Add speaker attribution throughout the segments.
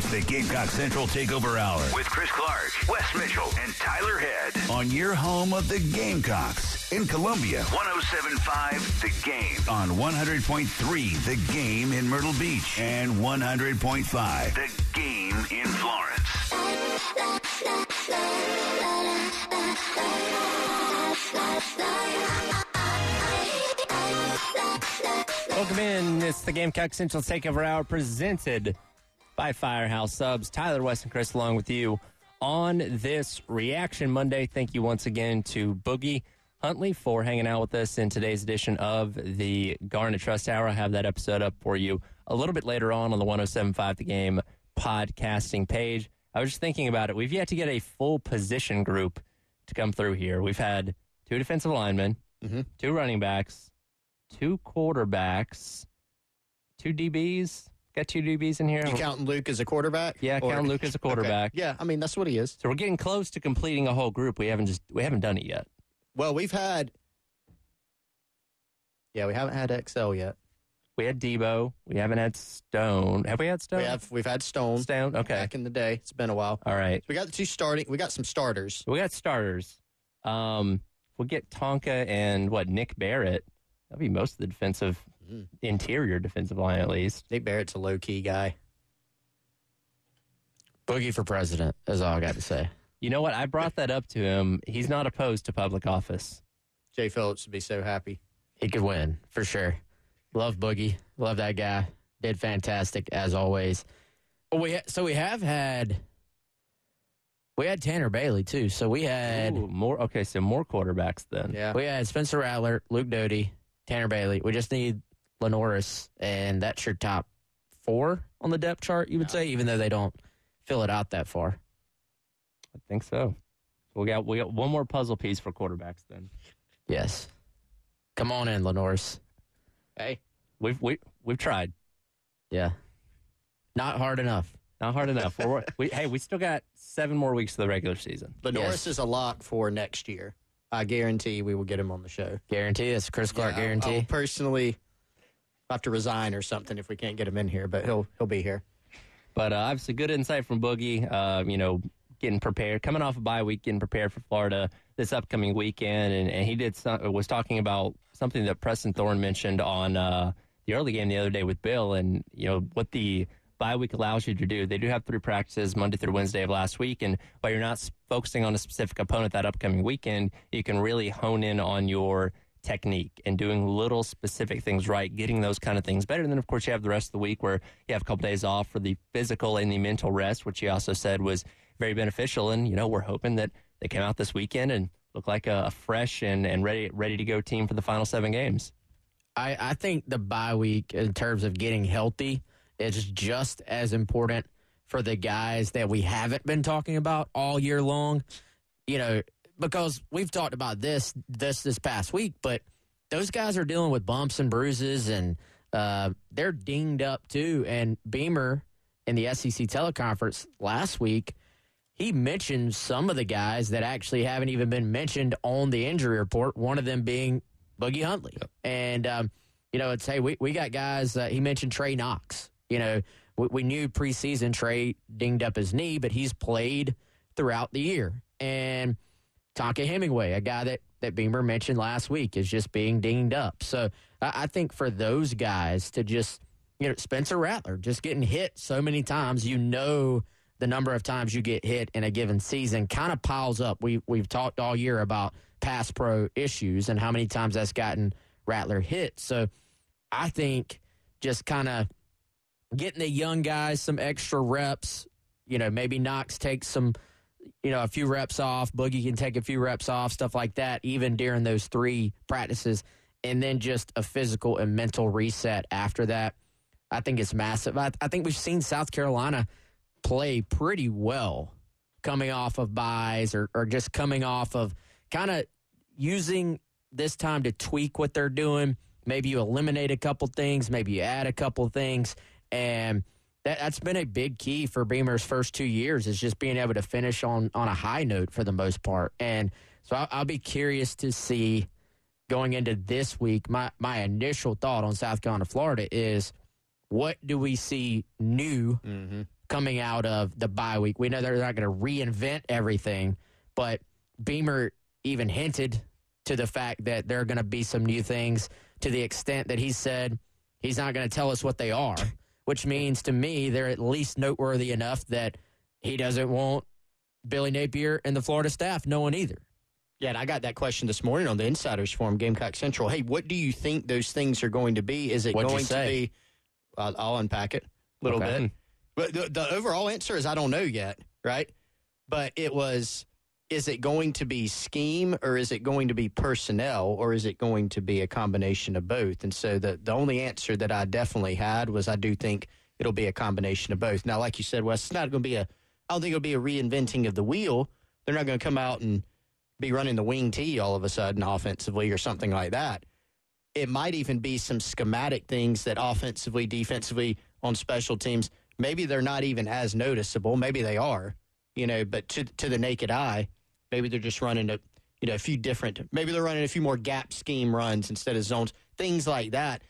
Speaker 1: It's the Gamecock Central Takeover Hour with Chris Clark, Wes Mitchell, and Tyler Head on your home of the Gamecocks in Columbia. 107.5 The Game on 100.3 The Game in Myrtle Beach and 100.5 The Game in Florence.
Speaker 2: Welcome in. It's the Gamecock Central Takeover Hour presented by Firehouse Subs. Tyler Wes and Chris along with you on this Reaction Monday. Thank you once again to Boogie Huntley for hanging out with us in today's edition of the Garnet Trust Hour. I have that episode up for you a little bit later on on the 1075 The Game podcasting page. I was just thinking about it. We've yet to get a full position group to come through here. We've had two defensive linemen, mm-hmm. two running backs, two quarterbacks, two DBs. Got two DBs in here.
Speaker 3: You counting Luke as a quarterback?
Speaker 2: Yeah,
Speaker 3: Or-
Speaker 2: counting Luke as a
Speaker 3: Okay.
Speaker 2: quarterback.
Speaker 3: Yeah, I mean that's what he is.
Speaker 2: So we're getting close to completing a whole group. We haven't just we haven't done it yet.
Speaker 3: Well, we've had. Yeah, we haven't had XL yet.
Speaker 2: We had Debo. We haven't had Stone. Have we had Stone?
Speaker 3: We have we've had Stone
Speaker 2: Stone. Okay.
Speaker 3: back in the day. It's been a while.
Speaker 2: All right.
Speaker 3: So we got the two starting. We got some starters.
Speaker 2: We got starters. Um, we'll get Tonka and what Nick Barrett. That'll be most of the defensive
Speaker 3: Mhm.
Speaker 2: interior defensive line at least.
Speaker 3: Nick Barrett's a low key guy.
Speaker 4: Boogie for president is all I got to say.
Speaker 2: You know what? I brought that up to him. He's not opposed to public office.
Speaker 3: Jay Phillips would be so happy.
Speaker 4: He could win for sure. Love Boogie. Love that guy. Did fantastic as always. Well, we ha- so we have had we had Tanner Bailey too. So we had
Speaker 2: Ooh, more. Okay, so more quarterbacks then.
Speaker 3: Yeah.
Speaker 4: we had Spencer Rattler, Luke Doty, Tanner Bailey. We just need LaNorris, and that's your top four on the depth chart. You would say, even though they don't fill it out that far.
Speaker 2: I think so. We got we got one more puzzle piece for quarterbacks then.
Speaker 4: Yes. Come on in, LaNorris.
Speaker 3: Hey,
Speaker 2: We've we we've tried.
Speaker 4: Yeah. Not hard enough.
Speaker 2: Not hard enough. We're, we hey, we still got seven more weeks of the regular season.
Speaker 3: LaNorris
Speaker 4: Yes.
Speaker 3: is a lock for next year. I guarantee we will get him on the show.
Speaker 4: Guarantee. It's Chris Clark
Speaker 3: Yeah, I'll-
Speaker 4: guarantee.
Speaker 3: I'll personally have to resign or something if we can't get him in here, but he'll he'll be here.
Speaker 2: But uh, obviously, good insight from Boogie. Uh, you know, getting prepared, coming off a bye week, getting prepared for Florida this upcoming weekend, and, and he did some, was talking about something that Preston Thorne mentioned on uh, the early game the other day with Bill, and you know what the bye week allows you to do. They do have three practices Monday through Wednesday of last week, and while you're not focusing on a specific opponent that upcoming weekend, you can really hone in on your technique and doing little specific things right, getting those kind of things better. And then, of course, you have the rest of the week where you have a couple days off for the physical and the mental rest, which he also said was very beneficial. And, you know, we're hoping that they came out this weekend and look like a, a fresh and, and ready ready to go team for the final seven games.
Speaker 4: I, I think the bye week, in terms of getting healthy, is just as important for the guys that we haven't been talking about all year long. You know, because we've talked about this this this past week, but those guys are dealing with bumps and bruises, and uh, they're dinged up too. And Beamer in the SEC teleconference last week, he mentioned some of the guys that actually haven't even been mentioned on the injury report. One of them being Boogie Huntley, and um, you know, it's hey, we we got guys. Uh, he mentioned Trey Knox. You know, we, we knew preseason Trey dinged up his knee, but he's played throughout the year. And Tonka Hemingway, a guy that that Beamer mentioned last week, is just being dinged up. So I, I think for those guys to just, you know, Spencer Rattler just getting hit so many times, you know, the number of times you get hit in a given season kind of piles up. We we've talked all year about pass pro issues and how many times that's gotten Rattler hit. So I think just kind of getting the young guys some extra reps. You know, maybe Knox takes some, you know, a few reps off. Boogie can take a few reps off, stuff like that, even during those three practices. And then just a physical and mental reset after that. I think it's massive. I, I think we've seen South Carolina play pretty well coming off of buys or, or just coming off of kind of using this time to tweak what they're doing. Maybe you eliminate a couple things, maybe you add a couple things. And that, that's been a big key for Beamer's first two years is just being able to finish on, on a high note for the most part. And so I'll, I'll be curious to see going into this week. My, my initial thought on South Carolina, Florida is what do we see new
Speaker 3: Mm-hmm.
Speaker 4: coming out of the bye week? We know they're not going to reinvent everything, but Beamer even hinted to the fact that there are going to be some new things to the extent that he said he's not going to tell us what they are, which means to me they're at least noteworthy enough that he doesn't want Billy Napier and the Florida staff knowing either.
Speaker 3: Yeah, and I got that question this morning on the Insiders Forum, Gamecock Central. Hey, what do you think those things are going to be? Is it
Speaker 4: What'd
Speaker 3: going to be? I'll, I'll unpack it a little
Speaker 4: Okay.
Speaker 3: bit. But the, the overall answer is I don't know yet, right? But it was is it going to be scheme or is it going to be personnel or is it going to be a combination of both? And so the, the only answer that I definitely had was I do think it'll be a combination of both. Now, like you said, Wes, it's not going to be a, I don't think it'll be a reinventing of the wheel. They're not going to come out and be running the wing tee all of a sudden offensively or something like that. It might even be some schematic things that offensively, defensively, on special teams, maybe they're not even as noticeable. Maybe they are, you know, but to to the naked eye, maybe they're just running a you know a few different. Maybe they're running a few more gap scheme runs instead of zones, things like that.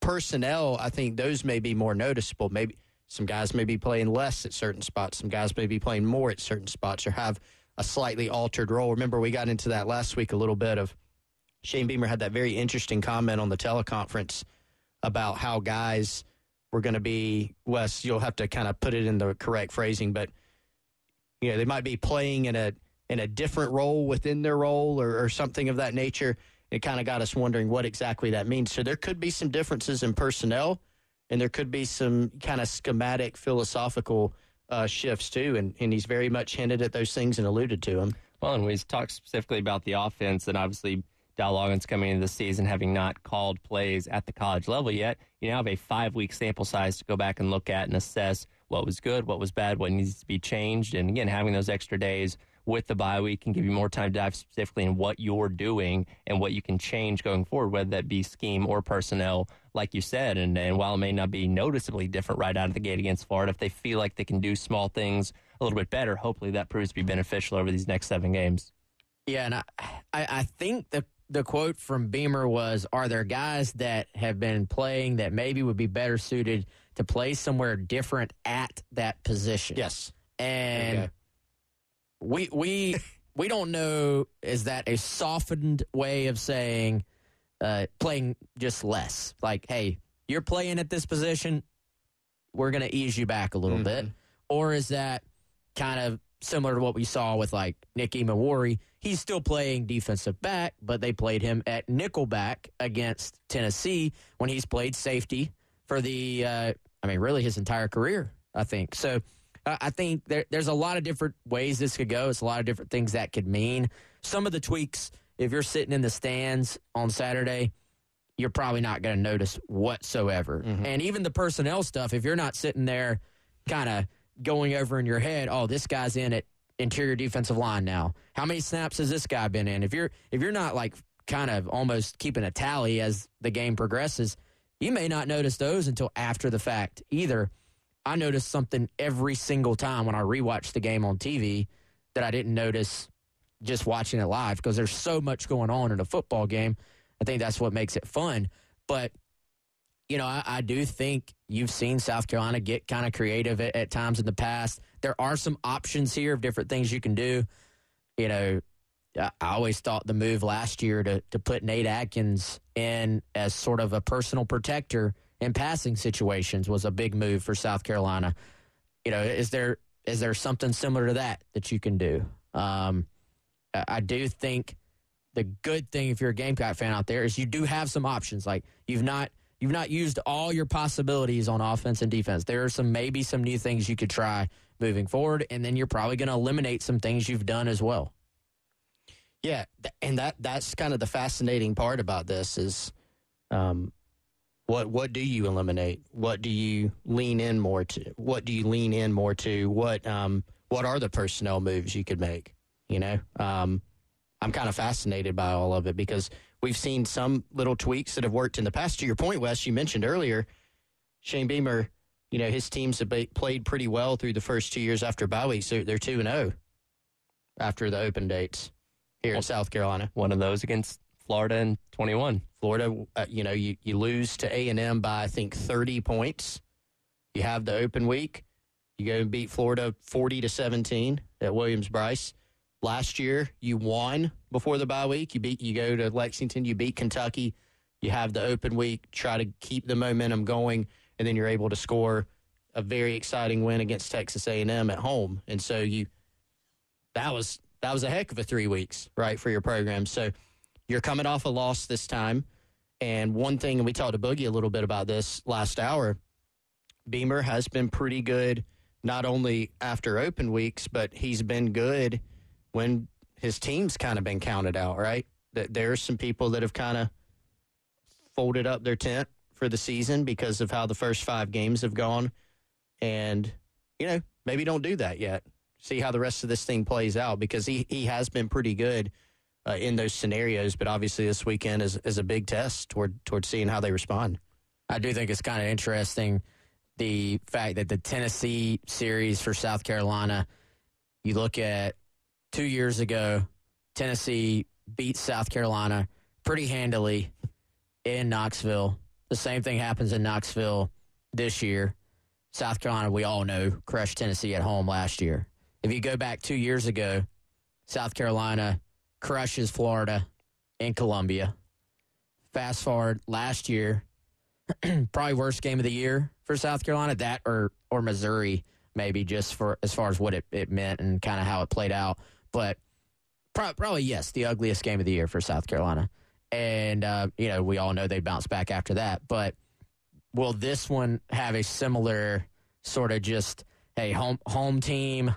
Speaker 3: Personnel, I think those may be more noticeable. Maybe some guys may be playing less at certain spots. Some guys may be playing more at certain spots or have a slightly altered role. Remember, we got into that last week a little bit of Shane Beamer had that very interesting comment on the teleconference about how guys were going to be, Wes, you'll have to kind of put it in the correct phrasing, but you know, they might be playing in a in a different role within their role or, or something of that nature. It kind of got us wondering what exactly that means. So there could be some differences in personnel, and there could be some kind of schematic, philosophical uh, shifts too. And, and he's very much hinted at those things and alluded to them.
Speaker 2: Well, and we talked specifically about the offense, and obviously Dow Loggins coming into the season having not called plays at the college level yet. You now have a five week sample size to go back and look at and assess what was good, what was bad, what needs to be changed. And again, having those extra days with the bye week can give you more time to dive specifically in what you're doing and what you can change going forward, whether that be scheme or personnel, like you said. And, and while it may not be noticeably different right out of the gate against Florida, if they feel like they can do small things a little bit better, hopefully that proves to be beneficial over these next seven games.
Speaker 4: Yeah, and I, I, I think the the quote from Beamer was, "Are there guys that have been playing that maybe would be better suited to play somewhere different at that position?"
Speaker 3: Yes.
Speaker 4: And. We we we don't know is that a softened way of saying uh, playing just less? Like, hey, you're playing at this position, we're going to ease you back a little
Speaker 3: Mhm.
Speaker 4: bit, or is that kind of similar to what we saw with like Nick Emmanwori? He's still playing defensive back, but they played him at nickel back against Tennessee when he's played safety for the, uh, I mean, really his entire career, I think. So uh, I think there, there's a lot of different ways this could go. It's a lot of different things that could mean. Some of the tweaks, if you're sitting in the stands on Saturday, you're probably not going to notice whatsoever. And even the personnel stuff, if you're not sitting there kind of going over in your head, oh, this guy's in at interior defensive line now. How many snaps has this guy been in? If you're if you're not like kind of almost keeping a tally as the game progresses, you may not notice those until after the fact either. I notice something every single time when I rewatch the game on TV that I didn't notice just watching it live because there's so much going on in a football game. I think that's what makes it fun. But you know, I, I do think you've seen South Carolina get kind of creative at, at times in the past. There are some options here of different things you can do. You know, I always thought the move last year to to put Nate Atkins in as sort of a personal protector in passing situations was a big move for South Carolina. You know, is there is there something similar to that that you can do? Um, I do think the good thing if you're a Gamecock fan out there is you do have some options. Like you've not you've not used all your possibilities on offense and defense. There are some maybe some new things you could try moving forward, and then you're probably going to eliminate some things you've done as well.
Speaker 3: Yeah, and that that's kind of the fascinating part about this is, um, What what do you eliminate? What do you lean in more to? What do you lean in more to? What um what are the personnel moves you could make? You know, um, I'm kind of fascinated by all of it because we've seen some little tweaks that have worked in the past. To your point, Wes, you mentioned earlier, Shane Beamer. You know, his teams have played pretty well through the first two years after bye week, so they're two and zero after the open dates here in South Carolina.
Speaker 2: One of those against Florida in 21.
Speaker 3: Florida, uh, you know, you, you lose to A&M by, I think, 30 points. You have the open week. You go and beat Florida 40 to 17 at Williams-Brice. Last year, you won before the bye week. You beat. You go to Lexington. You beat Kentucky. You have the open week. Try to keep the momentum going, and then you're able to score a very exciting win against Texas A&M at home. And so you, that was that was a heck of a three weeks, right, for your program. So you're coming off a loss this time. And one thing, and we talked to Boogie a little bit about this last hour, Beamer has been pretty good, not only after open weeks, but he's been good when his team's kind of been counted out, right? That there's some people that have kind of folded up their tent for the season because of how the first five games have gone. And, you know, maybe don't do that yet. See how the rest of this thing plays out because he, he has been pretty good uh, in those scenarios. But obviously, this weekend is, is a big test toward toward seeing how they respond.
Speaker 4: I do think it's kind of interesting the fact that the Tennessee series for South Carolina, you look at two years ago, Tennessee beat South Carolina pretty handily in Knoxville. The same thing happens in Knoxville this year. South Carolina, we all know, crushed Tennessee at home last year. If you go back two years ago, South Carolina crushes Florida and Columbia. Fast forward last year, probably worst game of the year for South Carolina. That or or Missouri, maybe just for as far as what it, it meant and kind of how it played out. But pro- probably yes, the ugliest game of the year for South Carolina. And uh, you know we all know they bounced back after that. But will this one have a similar sort of just hey home home team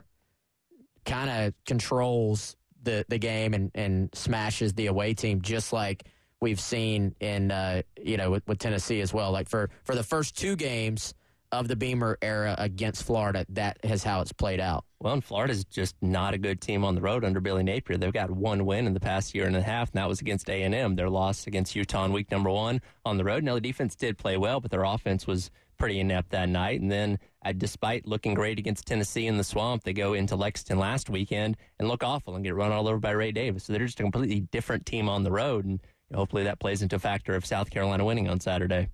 Speaker 4: kind of controls the the game and and smashes the away team just like we've seen in uh, you know with, with, Tennessee as well. Like for for the first two games of the Beamer era against Florida, that is how it's played out.
Speaker 2: Well, and Florida's just not a good team on the road under Billy Napier. They've got one win in the past year and a half, and that was against A and M. Their loss against Utah in week number one on the road. Now the defense did play well, but their offense was pretty inept that night. And then, uh, despite looking great against Tennessee in the swamp, they go into Lexington last weekend and look awful and get run all over by Ray Davis. So they're just a completely different team on the road. And hopefully that plays into a factor of South Carolina winning on Saturday.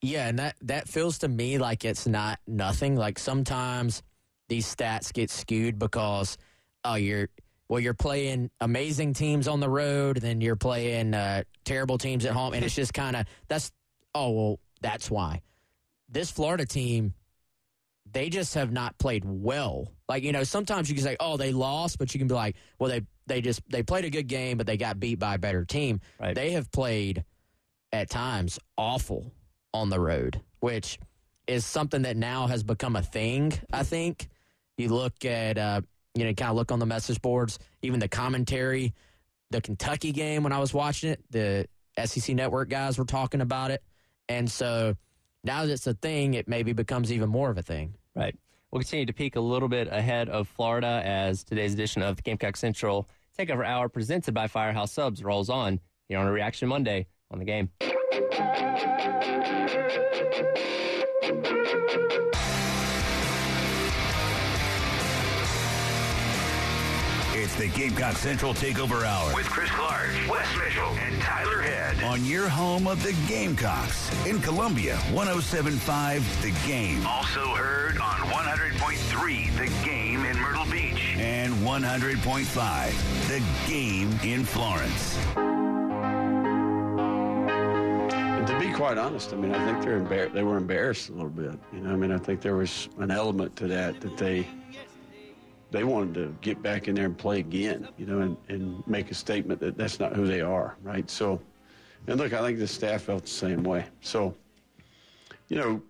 Speaker 4: Yeah, and that, that feels to me like it's not nothing. Like sometimes these stats get skewed because, oh, you're well, you're playing amazing teams on the road, then you're playing uh, terrible teams at home, and it's just kind of that's oh well, that's why this Florida team, they just have not played well. Like, you know, sometimes you can say, oh, they lost, but you can be like, well, they, they just, they played a good game, but they got beat by a better team. Right. They have played at times awful on the road, which is something that now has become a thing, I think. You look at, uh, you know, kind of look on the message boards, even the commentary, the Kentucky game when I was watching it, the SEC network guys were talking about it. And so, now that it's a thing, it maybe becomes even more of a thing.
Speaker 2: Right. We'll continue to peek a little bit ahead of Florida as today's edition of the Gamecock Central Takeover Hour presented by Firehouse Subs rolls on here on a Reaction Monday on the game.
Speaker 1: It's the Gamecock Central Takeover Hour with Chris Clark, Wes Mitchell, and Tyler Head on your home of the Gamecocks in Columbia, 107.5 The Game. Also heard on 100.3 The Game in Myrtle Beach and 100.5 The Game in Florence.
Speaker 5: And to be quite honest, I mean, I think they're embar- they were embarrassed a little bit. You know, I mean, I think there was an element to that that they they wanted to get back in there and play again, you know, and, and make a statement that that's not who they are, right? So, and look, I think the staff felt the same way. So, you know,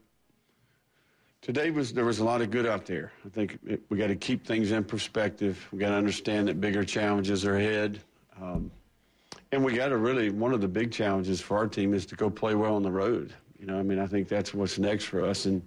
Speaker 5: today was there was a lot of good out there. I think it, we got to keep things in perspective. We got to understand that bigger challenges are ahead, um, and we got to really one of the big challenges for our team is to go play well on the road. You know, I mean, I think that's what's next for us, and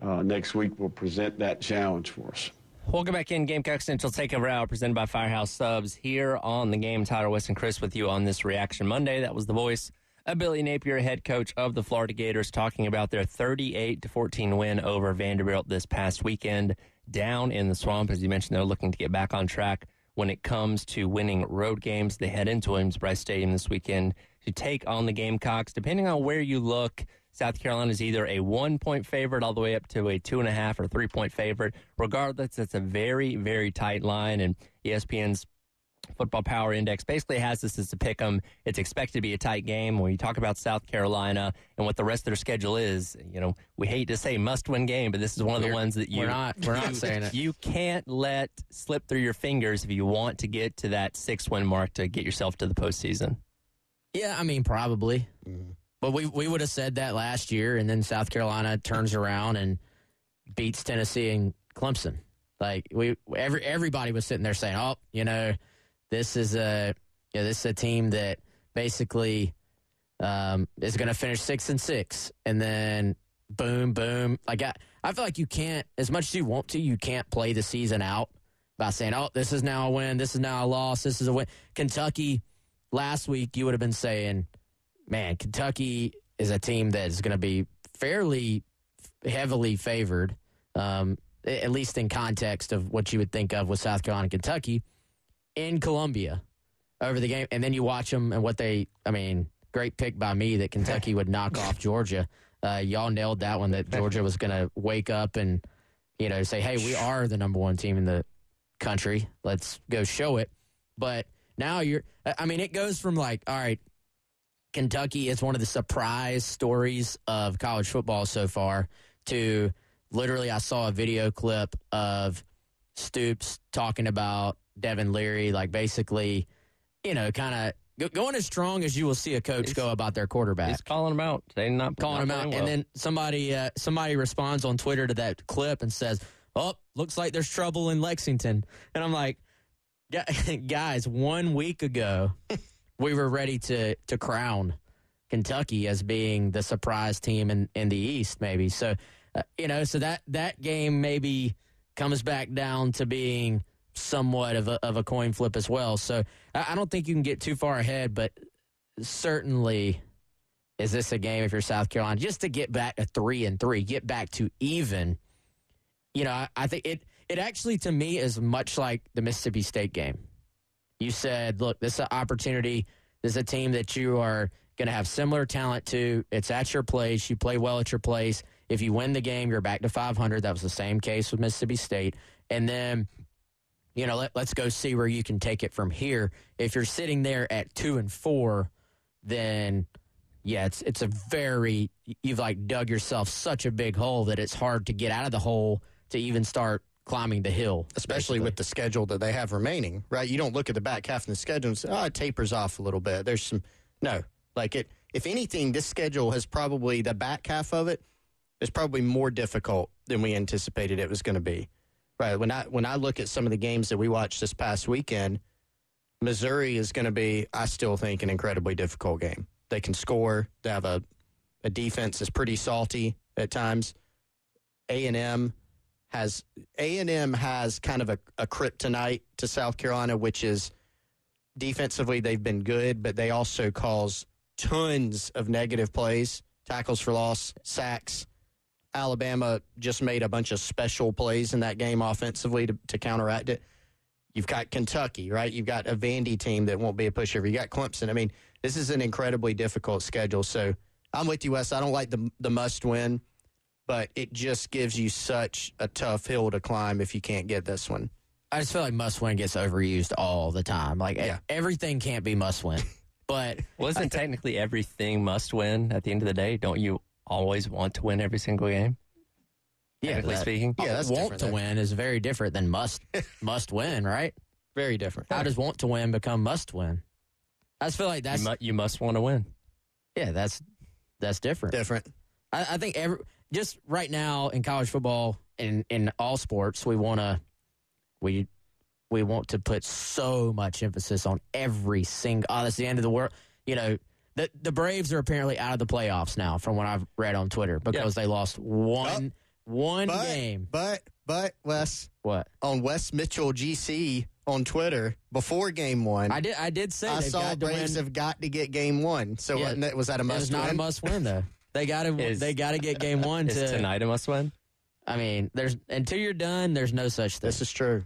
Speaker 5: uh, next week will present that challenge for us.
Speaker 2: Welcome back in Gamecock Central Takeover Hour presented by Firehouse Subs here on the game. Tyler Wes and Chris with you on this Reaction Monday. That was the voice of Billy Napier, head coach of the Florida Gators, talking about their 38 to 14 win over Vanderbilt this past weekend down in the swamp. As you mentioned, they're looking to get back on track when it comes to winning road games. They head into Williams-Brice Stadium this weekend to take on the Gamecocks. Depending on where you look, South Carolina is either a one point favorite all the way up to a two and a half or three point favorite. Regardless, it's a very, very tight line, and ESPN's Football Power Index basically has this as a pick 'em. It's expected to be a tight game. When you talk about South Carolina and what the rest of their schedule is, you know, we hate to say must win game, but this is one of the
Speaker 4: We're-
Speaker 2: ones that you
Speaker 4: we're not- we're not saying it.
Speaker 2: You can't let slip through your fingers if you want to get to that six win mark to get yourself to the postseason.
Speaker 4: Yeah, I mean, probably. Mm-hmm. But we we would have said that last year, and then South Carolina turns around and beats Tennessee and Clemson. Like we every everybody was sitting there saying, "Oh, you know, this is a you know, this is a team that basically um, is going to finish six and six, and then boom, boom. Like I, I feel like you can't, as much as you want to, you can't play the season out by saying, "Oh, this is now a win, this is now a loss, this is a win." Kentucky last week, you would have been saying, "Man, Kentucky is a team that is going to be fairly heavily favored." Um, at least in context of what you would think of with South Carolina and Kentucky in Columbia over the game. And then you watch them and what they, I mean, great pick by me that Kentucky would knock off Georgia. Uh, y'all nailed that one that Georgia was going to wake up and, you know, say, hey, we are the number one team in the country. Let's go show it. But now you're, I mean, it goes from like, all right, Kentucky is one of the surprise stories of college football so far. To literally, I saw a video clip of Stoops talking about Devin Leary, like basically, you know, kind of going as strong as you will see a coach go about their quarterback.
Speaker 2: He's calling them out. They not
Speaker 4: calling him out,
Speaker 2: playing
Speaker 4: and then somebody uh, somebody responds on Twitter to that clip and says, "Oh, looks like there's trouble in Lexington," and I'm like, "Guys, one week ago, we were ready to to crown Kentucky as being the surprise team in in the East, maybe." So, uh, you know, so that that game maybe comes back down to being somewhat of a of a coin flip as well. So, I, I don't think you can get too far ahead, but certainly is this a game if you're South Carolina just to get back to three and three, get back to even? You know, I, I think it it actually to me is much like the Mississippi State game. You said, look, this is an opportunity. This is a team that you are going to have similar talent to. It's at your place. You play well at your place. If you win the game, you're back to 500. That was the same case with Mississippi State. And then, you know, let, let's go see where you can take it from here. If you're sitting there at two and four, then yeah, it's it's a very you've like dug yourself such a big hole that it's hard to get out of the hole to even start climbing the hill.
Speaker 3: especially
Speaker 4: basically.
Speaker 3: with the schedule that they have remaining, right? You don't look at the back half of the schedule and say, oh, it tapers off a little bit. There's some, no, like it, if anything, this schedule has probably, the back half of it is probably more difficult than we anticipated it was going to be, right? When I, when I look at some of the games that we watched this past weekend, Missouri is going to be, I still think, an incredibly difficult game. They can score. They have a, a defense that's pretty salty at times. A and M has A and M has kind of a, a kryptonite to South Carolina, which is defensively they've been good, but they also cause tons of negative plays, tackles for loss, sacks. Alabama just made a bunch of special plays in that game offensively to, to counteract it. You've got Kentucky, right? You've got a Vandy team that won't be a pushover. You got Clemson. I mean, this is an incredibly difficult schedule. So I'm with you, Wes. I don't like the the must win, but it just gives you such a tough hill to climb if you can't get this one.
Speaker 4: I just feel like must win gets overused all the time. Like
Speaker 3: Yeah.
Speaker 4: everything can't be must win, but
Speaker 2: Well, isn't technically everything must win at the end of the day? Don't you always want to win every single game?
Speaker 4: yeah,
Speaker 2: Technically
Speaker 4: that-
Speaker 2: speaking.
Speaker 3: Yeah, that's
Speaker 4: want to
Speaker 3: there.
Speaker 4: win is very different than must must win, right?
Speaker 3: Very different.
Speaker 4: How does want to win become must win? I just feel like that's
Speaker 2: you, mu- you must want to win.
Speaker 4: yeah, that's that's different.
Speaker 3: different?
Speaker 4: I, I think every just right now in college football and in all sports, we want to we we want to put so much emphasis on every single. Oh, that's the end of the world. You know, the the Braves are apparently out of the playoffs now, from what I've read on Twitter, because they lost one oh, one
Speaker 3: But,
Speaker 4: game.
Speaker 3: but, but, Wes,
Speaker 4: What
Speaker 3: on Wes Mitchell GC on Twitter before game one,
Speaker 4: I did I did say
Speaker 3: I saw Braves have got to get game one. So
Speaker 4: Yeah.
Speaker 3: was that a must
Speaker 4: was not a must win though. They got to they got to get game one
Speaker 2: Is
Speaker 4: to.
Speaker 2: tonight a must win?
Speaker 4: I mean, there's until you're done, there's no such thing.
Speaker 3: This is true.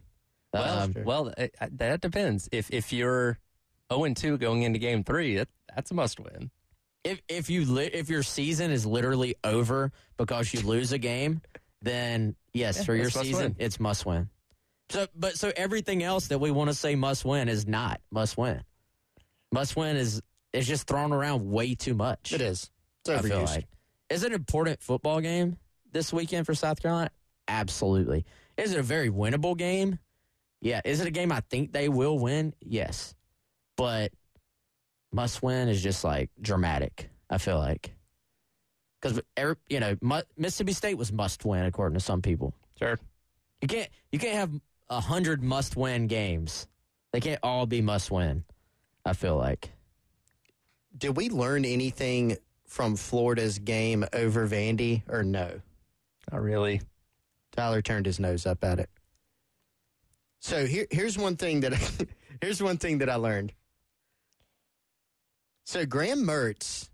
Speaker 2: Well,
Speaker 4: Um,
Speaker 2: well, it, uh, that depends. If if you're zero and two going into game three, that, that's a must win.
Speaker 4: if if you li- if your season is literally over because you lose a game, then yes,
Speaker 2: Yeah,
Speaker 4: for your
Speaker 2: it's must
Speaker 4: season it's must win. So, but so everything else that we want to say must win is not must win. Must win is is just thrown around way too much.
Speaker 3: It is. It's
Speaker 4: I feel like is it an important football game this weekend for South Carolina? Absolutely. Is it a very winnable game? Yeah. Is it a game I think they will win? Yes. But must win is just like dramatic. I feel like because you know Mississippi State was must win according to some people.
Speaker 2: Sure.
Speaker 4: You can't you can't have a hundred must win games. They can't all be must win. I feel like.
Speaker 3: Did we learn anything from Florida's game over Vandy or no?
Speaker 2: Not really.
Speaker 3: Tyler turned his nose up at it. So here, here's one thing that here's one thing that I learned. So Graham Mertz,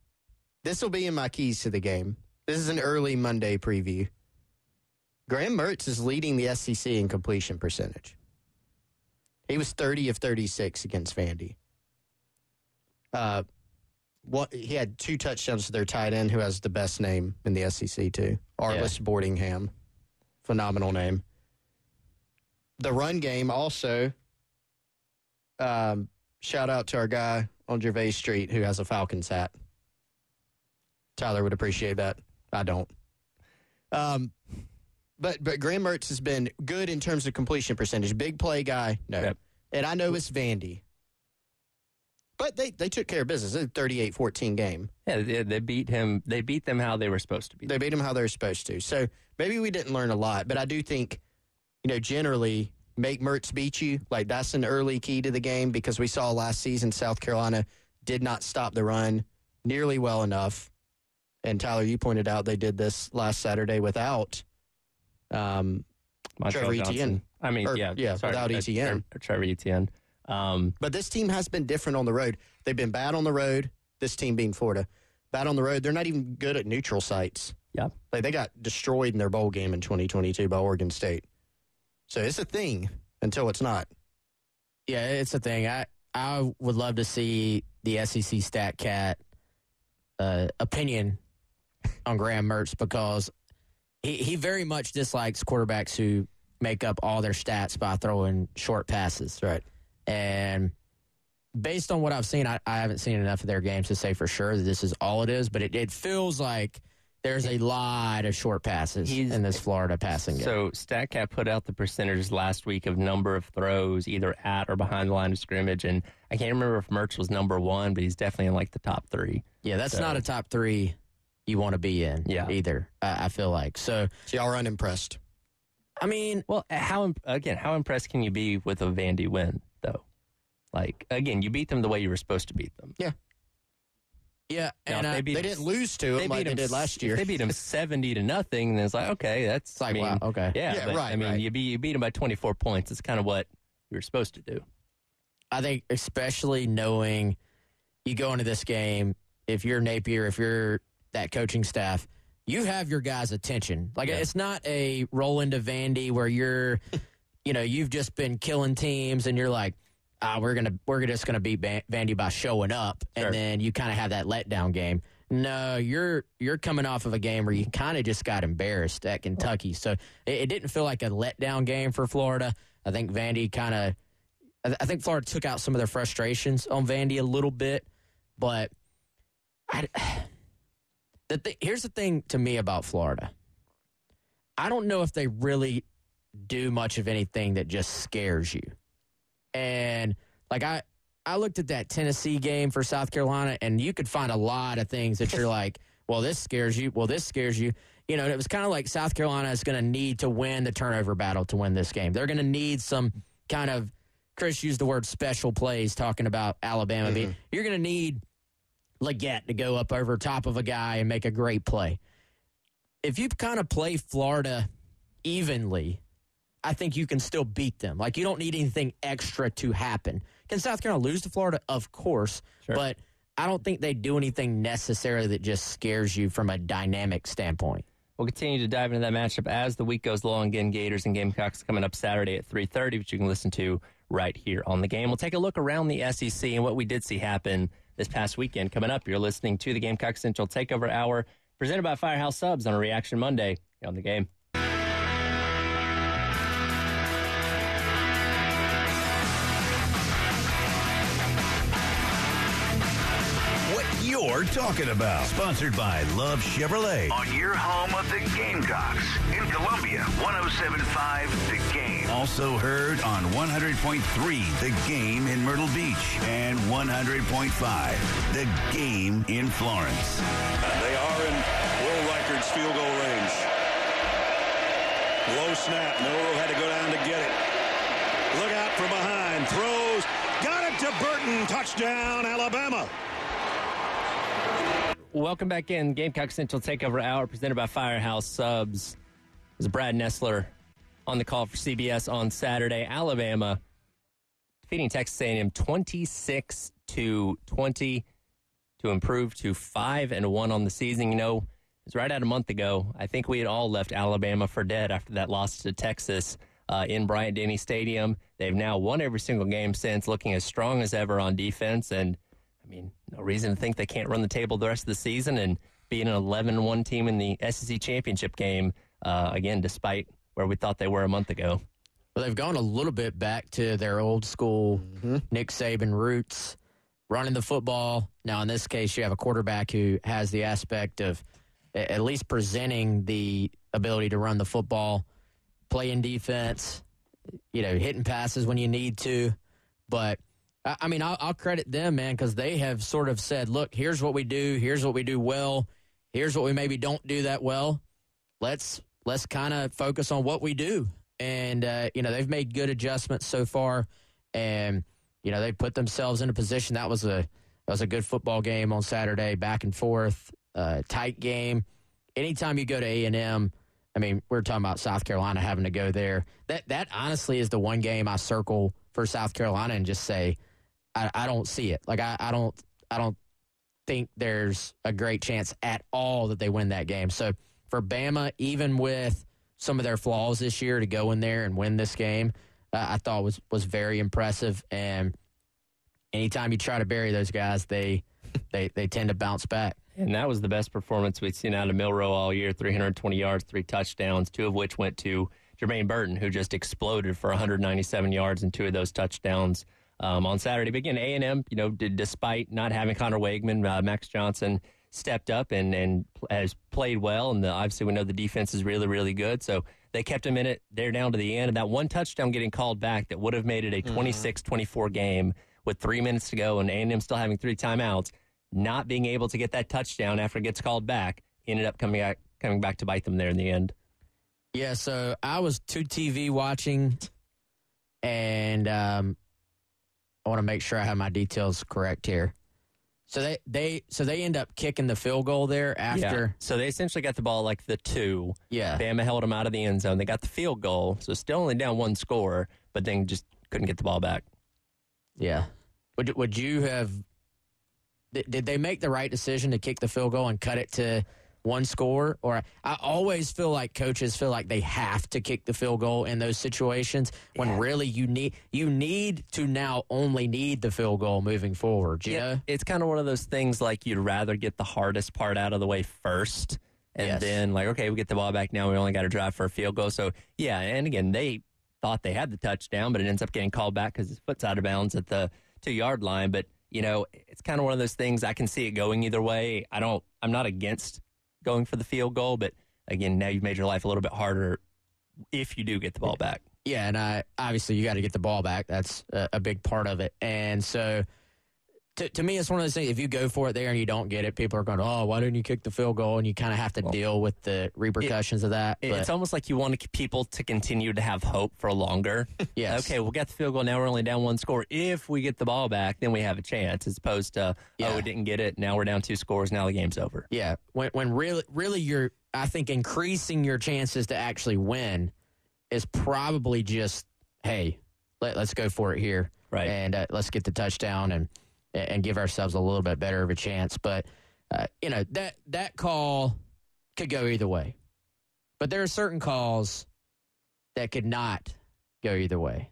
Speaker 3: this will be in my keys to the game. This is an early Monday preview. Graham Mertz is leading the SEC in completion percentage. He was 30 of 36 against Vandy. Uh, what he had two touchdowns to their tight end, who has the best name in the SEC too, Arlis Boardingham phenomenal name. The run game also. Um, shout out to our guy on Gervais Street who has a Falcons hat. Tyler would appreciate that. I don't. Um, but but Graham Mertz has been good in terms of completion percentage. Big play guy, no.
Speaker 2: Yep.
Speaker 3: And I know it's Vandy. But they, they took care of business. It's a 38-14 game.
Speaker 2: Yeah, they, they beat him. They beat them how they were supposed to beat.
Speaker 3: They beat them how they were supposed to. So maybe we didn't learn a lot, but I do think, you know, generally make Mertz beat you. Like that's an early key to the game because we saw last season South Carolina did not stop the run nearly well enough. And Tyler, you pointed out they did this last Saturday without um,
Speaker 2: Montrell
Speaker 3: Trevor
Speaker 2: Johnson.
Speaker 3: Etienne.
Speaker 2: I mean,
Speaker 3: Or-
Speaker 2: yeah,
Speaker 3: yeah,
Speaker 2: sorry,
Speaker 3: without
Speaker 2: uh,
Speaker 3: Etienne.
Speaker 2: Tre- Trevor Etienne. Um,
Speaker 3: But this team has been different on the road. They've been bad on the road. This team being Florida, bad on the road. They're not even good at neutral sites.
Speaker 2: yeah,
Speaker 3: Like they got destroyed in their bowl game in 2022 by Oregon State. So it's a thing until it's not.
Speaker 4: Yeah, it's a thing. I I would love to see the SEC Stat Cat uh, opinion on Graham Mertz because he he very much dislikes quarterbacks who make up all their stats by throwing short passes.
Speaker 3: Right.
Speaker 4: And based on what I've seen, I, I haven't seen enough of their games to say for sure that this is all it is, but it, it feels like there's a lot of short passes
Speaker 2: He's-
Speaker 4: in this Florida passing game.
Speaker 2: So StatCat put out the percentages last week of number of throws either at or behind the line of scrimmage, and I can't remember if Mertz was number one, but he's definitely in like the top three.
Speaker 4: Yeah, that's
Speaker 2: So-
Speaker 4: not a top three you want to be in
Speaker 2: Yeah.
Speaker 4: either, I I feel like. So,
Speaker 3: So y'all are unimpressed.
Speaker 4: I mean,
Speaker 2: Well, how again? How impressed can you be with a Vandy win though? Like again, you beat them the way you were supposed to beat them.
Speaker 4: yeah.
Speaker 2: Now,
Speaker 4: And
Speaker 2: uh,
Speaker 4: I,
Speaker 2: they beat
Speaker 3: They didn't lose to them like they
Speaker 2: them
Speaker 3: did last year.
Speaker 2: They beat them seventy to nothing. Then it's like okay, that's
Speaker 4: it's like,
Speaker 2: I mean,
Speaker 4: wow, okay.
Speaker 2: yeah,
Speaker 3: Yeah,
Speaker 2: but,
Speaker 3: right,
Speaker 2: I mean,
Speaker 3: right.
Speaker 2: you beat you beat them by twenty four points. It's kind of what you were supposed to do.
Speaker 4: I think, especially knowing you go into this game, if you're Napier, if you're that coaching staff, you have your guys' attention. Like,
Speaker 2: Yeah.
Speaker 4: it's not a roll into Vandy where you're, you know, you've just been killing teams and you're like, ah, we're gonna we're just gonna beat Van- Vandy by showing up,
Speaker 2: Sure.
Speaker 4: and then you kind of have that letdown game. No, you're you're coming off of a game where you kind of just got embarrassed at Kentucky, so it, it didn't feel like a letdown game for Florida. I think Vandy kind of, I, I think Florida took out some of their frustrations on Vandy a little bit, but I, the th- here's the thing to me about Florida. I don't know if they really do much of anything that just scares you. And like I I looked at that Tennessee game for South Carolina and you could find a lot of things that you're like, well this scares you, well this scares you. You know, it was kind of like South Carolina is going to need to win the turnover battle to win this game. They're going to need some kind of Chris used the word special plays talking about Alabama. being- mm-hmm. You're going to need Legette to go up over top of a guy and make a great play. If you kind of play Florida evenly, I think you can still beat them. Like you don't need anything extra to happen. Can South Carolina lose to Florida? Of course,
Speaker 2: Sure.
Speaker 4: but I don't think they do anything necessarily that just scares you from a dynamic standpoint.
Speaker 2: We'll continue to dive into that matchup as the week goes along. Again, Gators and Gamecocks coming up Saturday at 3.30, which you can listen to right here on the game. We'll take a look around the SEC and what we did see happen this past weekend. Coming up, you're listening to the Gamecock Central Takeover Hour, presented by Firehouse Subs on a Reaction Monday on the game.
Speaker 1: Talking about. Sponsored by Love Chevrolet. On your home of the Gamecocks. In Columbia, 1075 The Game. Also heard on 100.3 The Game in Myrtle Beach. And 100.5 The Game in Florence.
Speaker 6: They are in Will Reichard's field goal range. Low snap. Milroe had to go down to get it. Look out from behind. Throws. Got it to Burton. Touchdown, Alabama.
Speaker 2: Welcome back in. Gamecock Central Takeover Hour presented by Firehouse Subs. This is Brad Nessler on the call for CBS on Saturday. Alabama defeating Texas A&M 26 to 20 to improve to 5 and 1 on the season. You know, it was right at a month ago. I think we had all left Alabama for dead after that loss to Texas uh, in Bryant Denny Stadium. They've now won every single game since, looking as strong as ever on defense and I mean, no reason to think they can't run the table the rest of the season and be an 11 1 team in the SEC championship game, uh, again, despite where we thought they were a month ago.
Speaker 4: Well, they've gone a little bit back to their old school Nick Saban roots, running the football. Now, in this case, you have a quarterback who has the aspect of at least presenting the ability to run the football, playing defense, you know, hitting passes when you need to. But I mean, I'll, I'll credit them, man, because they have sort of said, "Look, here's what we do. Here's what we do well. Here's what we maybe don't do that well. Let's let's kind of focus on what we do." And uh, you know, they've made good adjustments so far, and you know, they put themselves in a position that was a that was a good football game on Saturday, back and forth, uh, tight game. Anytime you go to A and M, I mean, we're talking about South Carolina having to go there. That that honestly is the one game I circle for South Carolina and just say, I, I don't see it. Like I, I don't I don't think there's a great chance at all that they win that game. So for Bama, even with some of their flaws this year, to go in there and win this game, uh, I thought was was very impressive. And anytime you try to bury those guys, they they they tend to bounce back.
Speaker 2: And that was the best performance we'd seen out of Milroe all year 320 yards, three touchdowns, two of which went to Jermaine Burton, who just exploded for 197 yards and two of those touchdowns um, on Saturday. But again, A&M, you know, did, despite not having Conner Weigman, uh, Max Johnson stepped up and, and has played well. And the, obviously, we know the defense is really, really good. So they kept him in it there down to the end. And that one touchdown getting called back that would have made it a 26 24 game with three minutes to go and A&M still having three timeouts not being able to get that touchdown after it gets called back ended up coming back, coming back to bite them there in the end.
Speaker 4: Yeah, so I was two TV watching, and um, I want to make sure I have my details correct here. So they they so they end up kicking the field goal there after.
Speaker 2: So they essentially got the ball like the two.
Speaker 4: Yeah.
Speaker 2: Bama held them out of the end zone. They got the field goal, so still only down one score, but then just couldn't get the ball back.
Speaker 4: Yeah. Would would you have? Did, did they make the right decision to kick the field goal and cut it to one score? Or I always feel like coaches feel like they have to kick the field goal in those situations when really you need you need to now only need the field goal moving forward. You know?
Speaker 2: It's kind of one of those things like you'd rather get the hardest part out of the way first. And
Speaker 4: Yes.
Speaker 2: then, like, okay, we get the ball back now. We only got to drive for a field goal. So, yeah. And again, they thought they had the touchdown, but it ends up getting called back because his foot's out of bounds at the two yard line. But, you know, it's kind of one of those things. I can see it going either way. I don't, I'm not against going for the field goal, but again, now you've made your life a little bit harder if you do get the ball back.
Speaker 4: Yeah, and I obviously you got to get the ball back. That's a, a big part of it. And so to, to me, it's one of those things. If you go for it there and you don't get it, people are going, "Oh, why didn't you kick the field goal?" And you kind of have to deal with the repercussions of that.
Speaker 2: It- it's almost like you want people to continue to have hope for longer.
Speaker 4: Yes.
Speaker 2: Okay, we'll get the field goal. Now we're only down one score. If we get the ball back, then we have a chance. As opposed to,
Speaker 4: Yeah.
Speaker 2: oh, we didn't get it. Now we're down two scores. Now the game's over.
Speaker 4: yeah, when when really really you're, I think increasing your chances to actually win is probably just, hey, let, let's go for it here,
Speaker 2: Right.
Speaker 4: And uh, let's get the touchdown and and give ourselves a little bit better of a chance. But uh, you know that that call could go either way. But there are certain calls that could not go either way.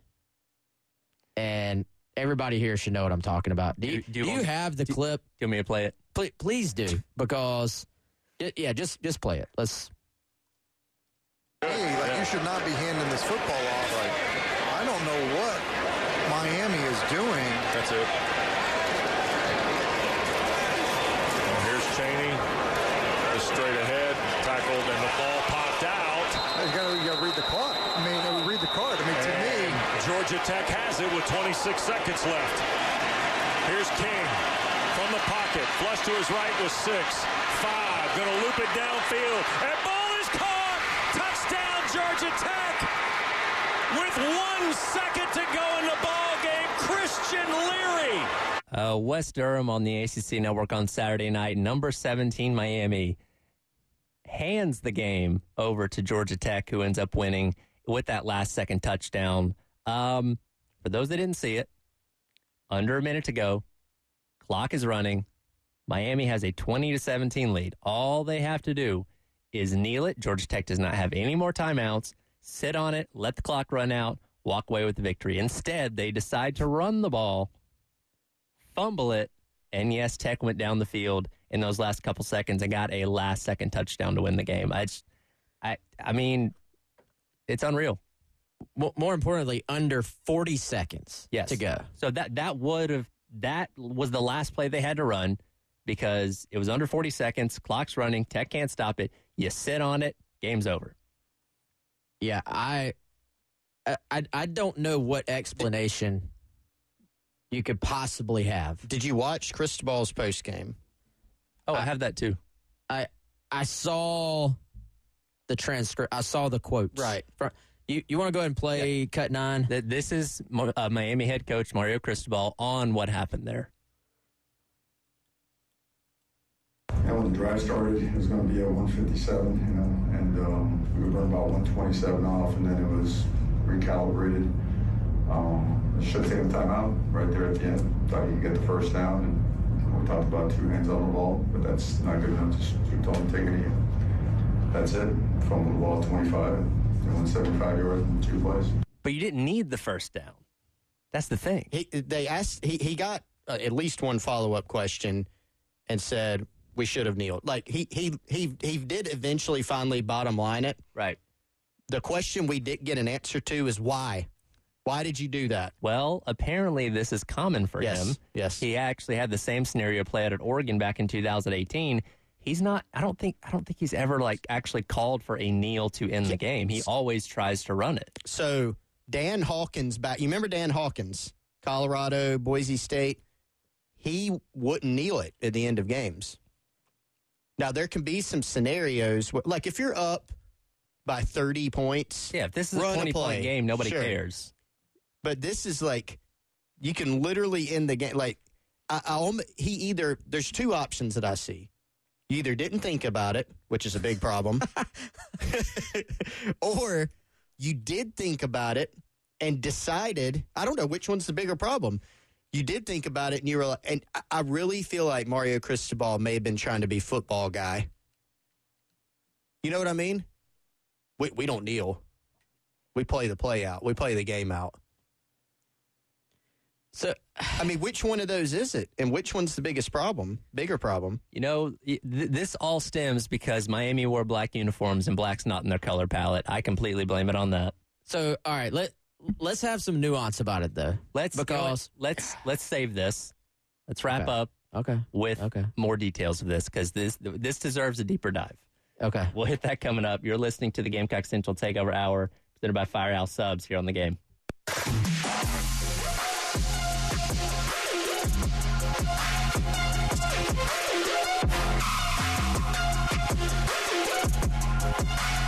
Speaker 4: And everybody here should know what I'm talking about. Do you,
Speaker 2: Do- do you
Speaker 4: do you
Speaker 2: want-
Speaker 4: have the
Speaker 2: do-
Speaker 4: clip?
Speaker 2: Do you want me to play it?
Speaker 4: Please, please do because yeah, just just play it. Let's
Speaker 7: Hey, like you should not be handing this football off. Like I don't know what Miami is doing.
Speaker 6: That's it. Well, here's Chaney. Just straight ahead. Tackled and the ball popped out.
Speaker 7: You gotta, you gotta read the clock. I mean, uh, read the card. I mean, to me,
Speaker 6: Georgia Tech has it with 26 seconds left. Here's King from the pocket. Flush to his right with six. Five. Going to loop it downfield. And ball is caught. Touchdown, Georgia Tech. With one second to go in the ball game, Christian Leary.
Speaker 2: Uh, Wes Durham on the ACC Network on Saturday night. Number 17 Miami hands the game over to Georgia Tech, who ends up winning with that last second touchdown. Um, for those that didn't see it, under a minute to go, clock is running. Miami has a 20 to 17 lead. All they have to do is kneel it. Georgia Tech does not have any more timeouts. Sit on it, let the clock run out, walk away with the victory. Instead, they decide to run the ball fumble it, and yes, Tech went down the field in those last couple seconds and got a last second touchdown to win the game. I, just, I, I mean, it's unreal.
Speaker 4: Mo- more importantly under 40 seconds
Speaker 2: Yes.
Speaker 4: to go.
Speaker 2: So that that would have that was the last play they had to run because it was under 40 seconds. Clock's running. Tech can't stop it. You sit on it. Game's over.
Speaker 4: Yeah, I, I, I- I don't know what explanation you could possibly have.
Speaker 3: Did you watch Cristobal's post game?
Speaker 2: Oh, I have that too.
Speaker 4: I, I saw the transcript. I saw the quotes.
Speaker 3: Right.
Speaker 4: Fro- You, you want to go ahead and play cut nine?
Speaker 2: Th- This is uh, Miami head coach Mario Cristobal on what happened there.
Speaker 8: Yeah, when the drive started, it was going to be at 157, you know, and um, we were run about 127 off, and then it was recalibrated. Um, should have taken a timeout right there at the end. Thought you could get the first down, and we talked about two hands on the ball, but that's not good enough. Just we told them to take it again. That's it. Fumbled the ball 25, and went 75 yards in two plays.
Speaker 2: But you didn't need the first down. That's the thing.
Speaker 3: He, they asked. He, he got uh, at least one follow up question, and said we should have kneeled. Like he he he he did eventually finally bottom line it.
Speaker 2: Right.
Speaker 3: The question we didn't get an answer to is why. Why did you do that?
Speaker 2: Well, apparently this is common for
Speaker 3: Yes,
Speaker 2: him.
Speaker 3: yes.
Speaker 2: He actually had the same scenario play out at Oregon back in 2018. He's not I don't think I don't think he's ever like actually called for a kneel to end the game. He always tries to run it.
Speaker 3: So Dan Hawkins back. You remember Dan Hawkins, Colorado, Boise State. He wouldn't kneel it at the end of games. Now there can be some scenarios where, like if you're up by 30 points.
Speaker 2: Yeah, if this is a 20
Speaker 3: play.
Speaker 2: point game, nobody
Speaker 3: Sure.
Speaker 2: cares.
Speaker 3: But this is like you can literally end the game. Like I, I, he either there's two options that I see. You either didn't think about it, which is a big problem, or you did think about it and decided. I don't know which one's the bigger problem. You did think about it, and you were like, and I- I really feel like Mario Cristobal may have been trying to be football guy. You know what I mean? We we don't kneel. We play the play out. We play the game out.
Speaker 4: So
Speaker 3: I mean, which one of those is it, and which one's the biggest problem? Bigger problem?
Speaker 2: You know, th- this all stems because Miami wore black uniforms and black's not in their color palette. I completely blame it on that.
Speaker 4: so all right, let let's have some nuance about it though.
Speaker 2: Let's
Speaker 4: Because-
Speaker 2: go, let's let's save this. Let's wrap
Speaker 4: Okay.
Speaker 2: up
Speaker 4: Okay.
Speaker 2: with
Speaker 4: Okay.
Speaker 2: more details of this because this this deserves a deeper dive.
Speaker 4: Okay.
Speaker 2: We'll hit that coming up. You're listening to the Gamecock Central Takeover Hour presented by Firehouse Subs here on the game.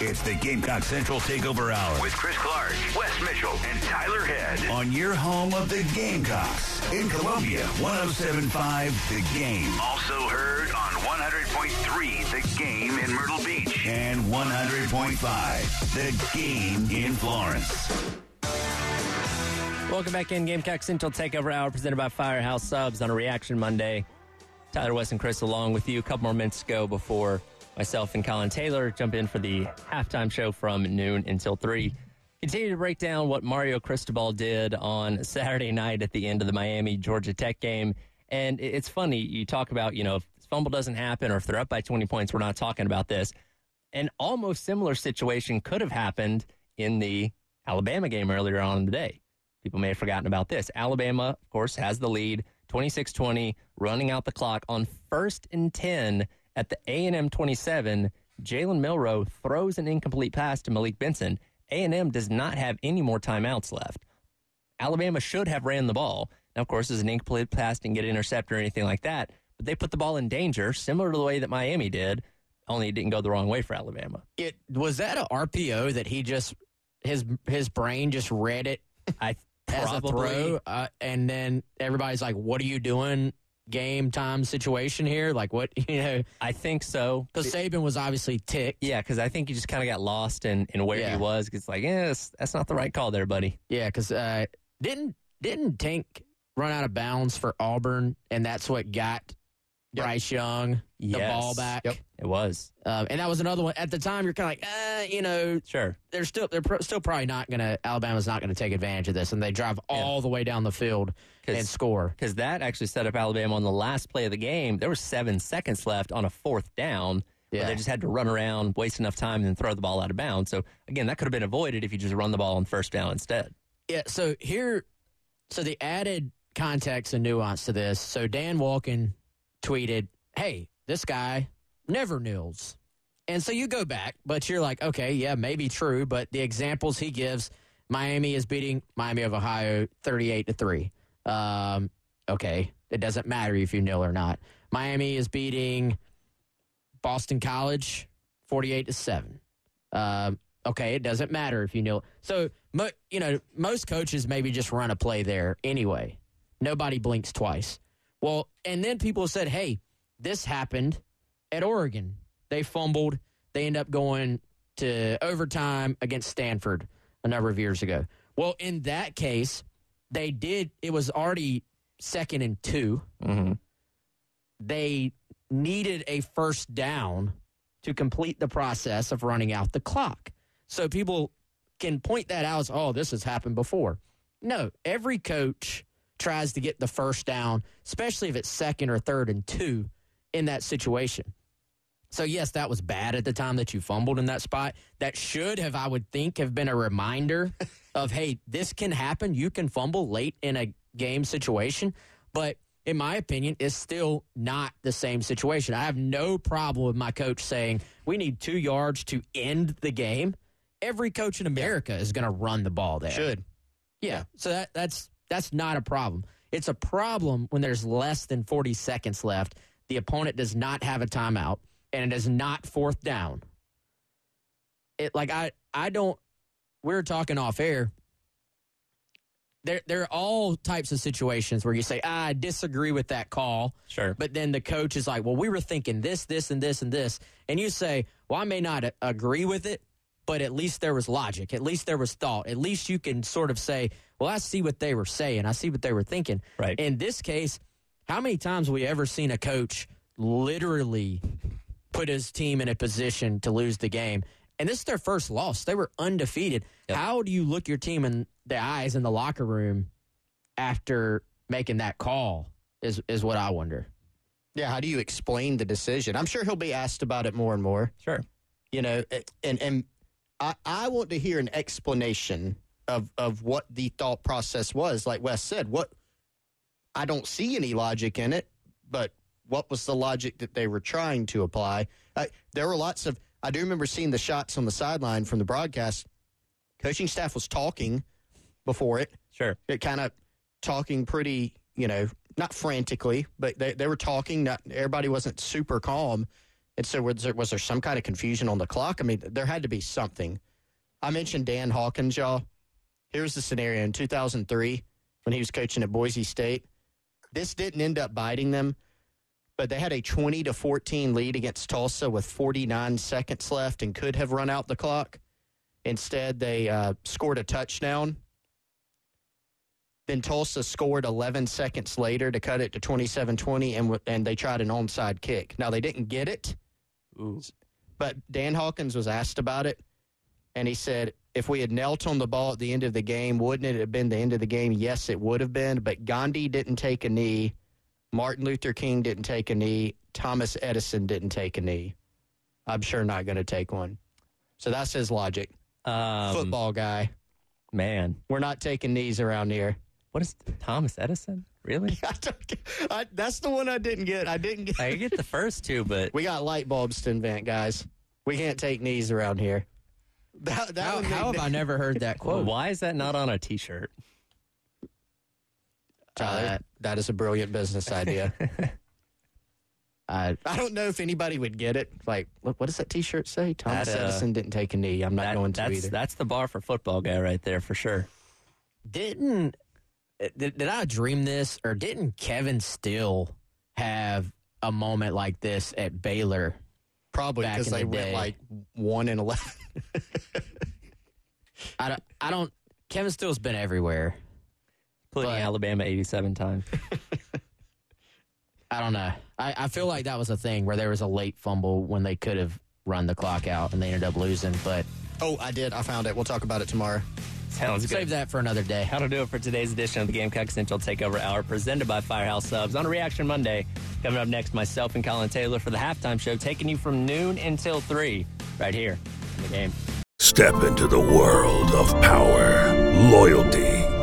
Speaker 1: It's the Gamecock Central Takeover Hour with Chris Clark, Wes Mitchell, and Tyler Head on your home of the Gamecocks in Columbia, 1075 The Game. Also heard on 100.3 The Game in Myrtle Beach and 100.5 The Game in Florence.
Speaker 2: Welcome back in Gamecock Central Takeover Hour presented by Firehouse Subs on a Reaction Monday. Tyler Wes and Chris along with you. A couple more minutes to go before myself and Colin Taylor jump in for the halftime show from noon until 3. Continue to break down what Mario Cristobal did on Saturday night at the end of the Miami Georgia Tech game. And it's funny, you talk about, you know, if fumble doesn't happen or if they're up by 20 points, we're not talking about this. An almost similar situation could have happened in the Alabama game earlier on in the day. People may have forgotten about this. Alabama, of course, has the lead, 26-20, running out the clock on first and 10 at the A&M 27. Jalen Milroe throws an incomplete pass to Malik Benson. A&M does not have any more timeouts left. Alabama should have ran the ball. Now, of course, it's an incomplete pass, didn't get intercepted or anything like that, but they put the ball in danger, similar to the way that Miami did, only it didn't go the wrong way for Alabama.
Speaker 4: It was that a RPO that he just his his brain just read it
Speaker 2: I
Speaker 4: as a throw, uh, and then everybody's like, "What are you doing?" Game time situation here, like what you know,
Speaker 2: I think so.
Speaker 4: because Saban was obviously ticked.
Speaker 2: Yeah, because I think he just kind of got lost in, in where
Speaker 4: Yeah.
Speaker 2: he was. It's like, yeah, that's, that's not the right call there, buddy.
Speaker 4: Yeah, because uh, didn't didn't Tank run out of bounds for Auburn, and that's what got
Speaker 3: Yep.
Speaker 4: Bryce Young the
Speaker 2: Yes.
Speaker 4: ball back.
Speaker 3: Yep.
Speaker 2: It was.
Speaker 4: Um, and that was another one. At the time, you're kind of like, uh, you know,
Speaker 2: Sure.
Speaker 4: they're still they're pr- still probably not gonna Alabama's not gonna take advantage of this, and they drive all the way down the field and score.
Speaker 2: Because that actually set up Alabama on the last play of the game. There were seven seconds left on a fourth down.
Speaker 4: Yeah.
Speaker 2: they just had to run around, waste enough time, and then throw the ball out of bounds. So, again, that could have been avoided if you just run the ball on first down instead.
Speaker 4: Yeah. So here, so the added context and nuance to this. So Dan Wolken tweeted, "Hey, this guy never kneels." And so you go back, but you're like, okay, yeah, maybe true, but the examples he gives, Miami is beating Miami of Ohio 38 to 3. Um, okay, it doesn't matter if you nil or not. Miami is beating Boston College 48 to 7. Um, okay, it doesn't matter if you nil. So, mo- you know, most coaches maybe just run a play there anyway. Nobody blinks twice. Well, and then people said, hey, this happened at Oregon. They fumbled. They end up going to overtime against Stanford a number of years ago. Well, in that case, they did, it was already second and 2
Speaker 2: Mm-hmm.
Speaker 4: They needed a first down to complete the process of running out the clock. So people can point that out as, oh, this has happened before. No, every coach tries to get the first down, especially if it's second or third and two in that situation. So, yes, that was bad at the time that you fumbled in that spot. That should have, I would think, have been a reminder of, hey, this can happen. You can fumble late in a game situation. But in my opinion, it's still not the same situation. I have no problem with my coach saying, we need two yards to end the game. Every coach in America is going to run the ball there.
Speaker 3: Should.
Speaker 4: Yeah. So that that's that's not a problem. It's a problem when there's less than 40 seconds left. The opponent does not have a timeout and it is not fourth down. It like I I don't We're talking off air. There there are all types of situations where you say, ah, I disagree with that call.
Speaker 2: Sure.
Speaker 4: But then the coach is like, well, we were thinking this, this, and this, and this. And you say, well, I may not a- agree with it, but at least there was logic. At least there was thought. At least you can sort of say, well, I see what they were saying. I see what they were thinking.
Speaker 2: Right.
Speaker 4: In this case, how many times have we ever seen a coach literally put his team in a position to lose the game? And this is their first loss. They were undefeated. How do you look your team in the eyes in the locker room after making that call? Is is what I wonder.
Speaker 3: Yeah, how do you explain the decision? I'm sure he'll be asked about it more and more.
Speaker 2: Sure.
Speaker 3: You know, and and I, I want to hear an explanation of of what the thought process was. Like Wes said, what I don't see any logic in it, but what was the logic that they were trying to apply? Uh, there were lots of. I do remember seeing the shots on the sideline from the broadcast. Coaching staff was talking before it.
Speaker 2: Sure.
Speaker 3: It kind of talking pretty, you know, not frantically, but they, they were talking. Not everybody wasn't super calm, And so was there, was there some kind of confusion on the clock? I mean, there had to be something. I mentioned Dan Hawkins, y'all. Here's the scenario in 2003 when he was coaching at Boise State. This didn't end up biting them, but they had a 20 to 14 lead against Tulsa with 49 seconds left and could have run out the clock. Instead, they uh, scored a touchdown. Then Tulsa scored 11 seconds later to cut it to 27 20, and, and they tried an onside kick. Now, they didn't get it,
Speaker 2: Ooh.
Speaker 3: but Dan Hawkins was asked about it, and he said, if we had knelt on the ball at the end of the game, wouldn't it have been the end of the game? Yes, it would have been, but Gandhi didn't take a knee. Martin Luther King didn't take a knee. Thomas Edison didn't take a knee. I'm sure not going to take one. So that's his logic.
Speaker 2: Um,
Speaker 3: Football guy.
Speaker 2: Man.
Speaker 3: We're not taking knees around here.
Speaker 2: What is Thomas Edison? Really?
Speaker 3: I don't get- I, that's the one I didn't get. I didn't get.
Speaker 2: I get the first two, but
Speaker 3: We got light bulbs to invent, guys. We can't take knees around here. That, that
Speaker 4: How, how have I never heard that quote?
Speaker 2: why is that not on a T-shirt?
Speaker 3: Tyler, that is a brilliant business idea.
Speaker 4: I,
Speaker 3: I don't know if anybody would get it. Like, what, what does that T-shirt say? Thomas
Speaker 2: That, uh,
Speaker 3: Edison didn't take a knee. I'm not
Speaker 2: That-
Speaker 3: going to
Speaker 2: that's
Speaker 3: either.
Speaker 2: that's the bar for football guy right there for sure.
Speaker 4: didn't did, did I dream this or didn't Kevin Steele have a moment like this at Baylor?
Speaker 3: Probably because
Speaker 4: in
Speaker 3: they
Speaker 4: the
Speaker 3: went like one and eleven.
Speaker 4: I don't, I don't Kevin Steele's been everywhere.
Speaker 2: Including
Speaker 4: But-
Speaker 2: Alabama 87 times.
Speaker 4: I don't know. I, I feel like that was a thing where there was a late fumble when they could have run the clock out and they ended up losing. But
Speaker 3: oh, I did. I found it. We'll talk about it tomorrow.
Speaker 2: Sounds good.
Speaker 4: save that for another day.
Speaker 2: That'll do it for today's edition of the Gamecock Central Takeover Hour, presented by Firehouse Subs on a Reaction Monday. Coming up next, myself and Colin Taylor for the halftime show, taking you from noon until three, right here in the game.
Speaker 1: Step into the world of power, loyalty,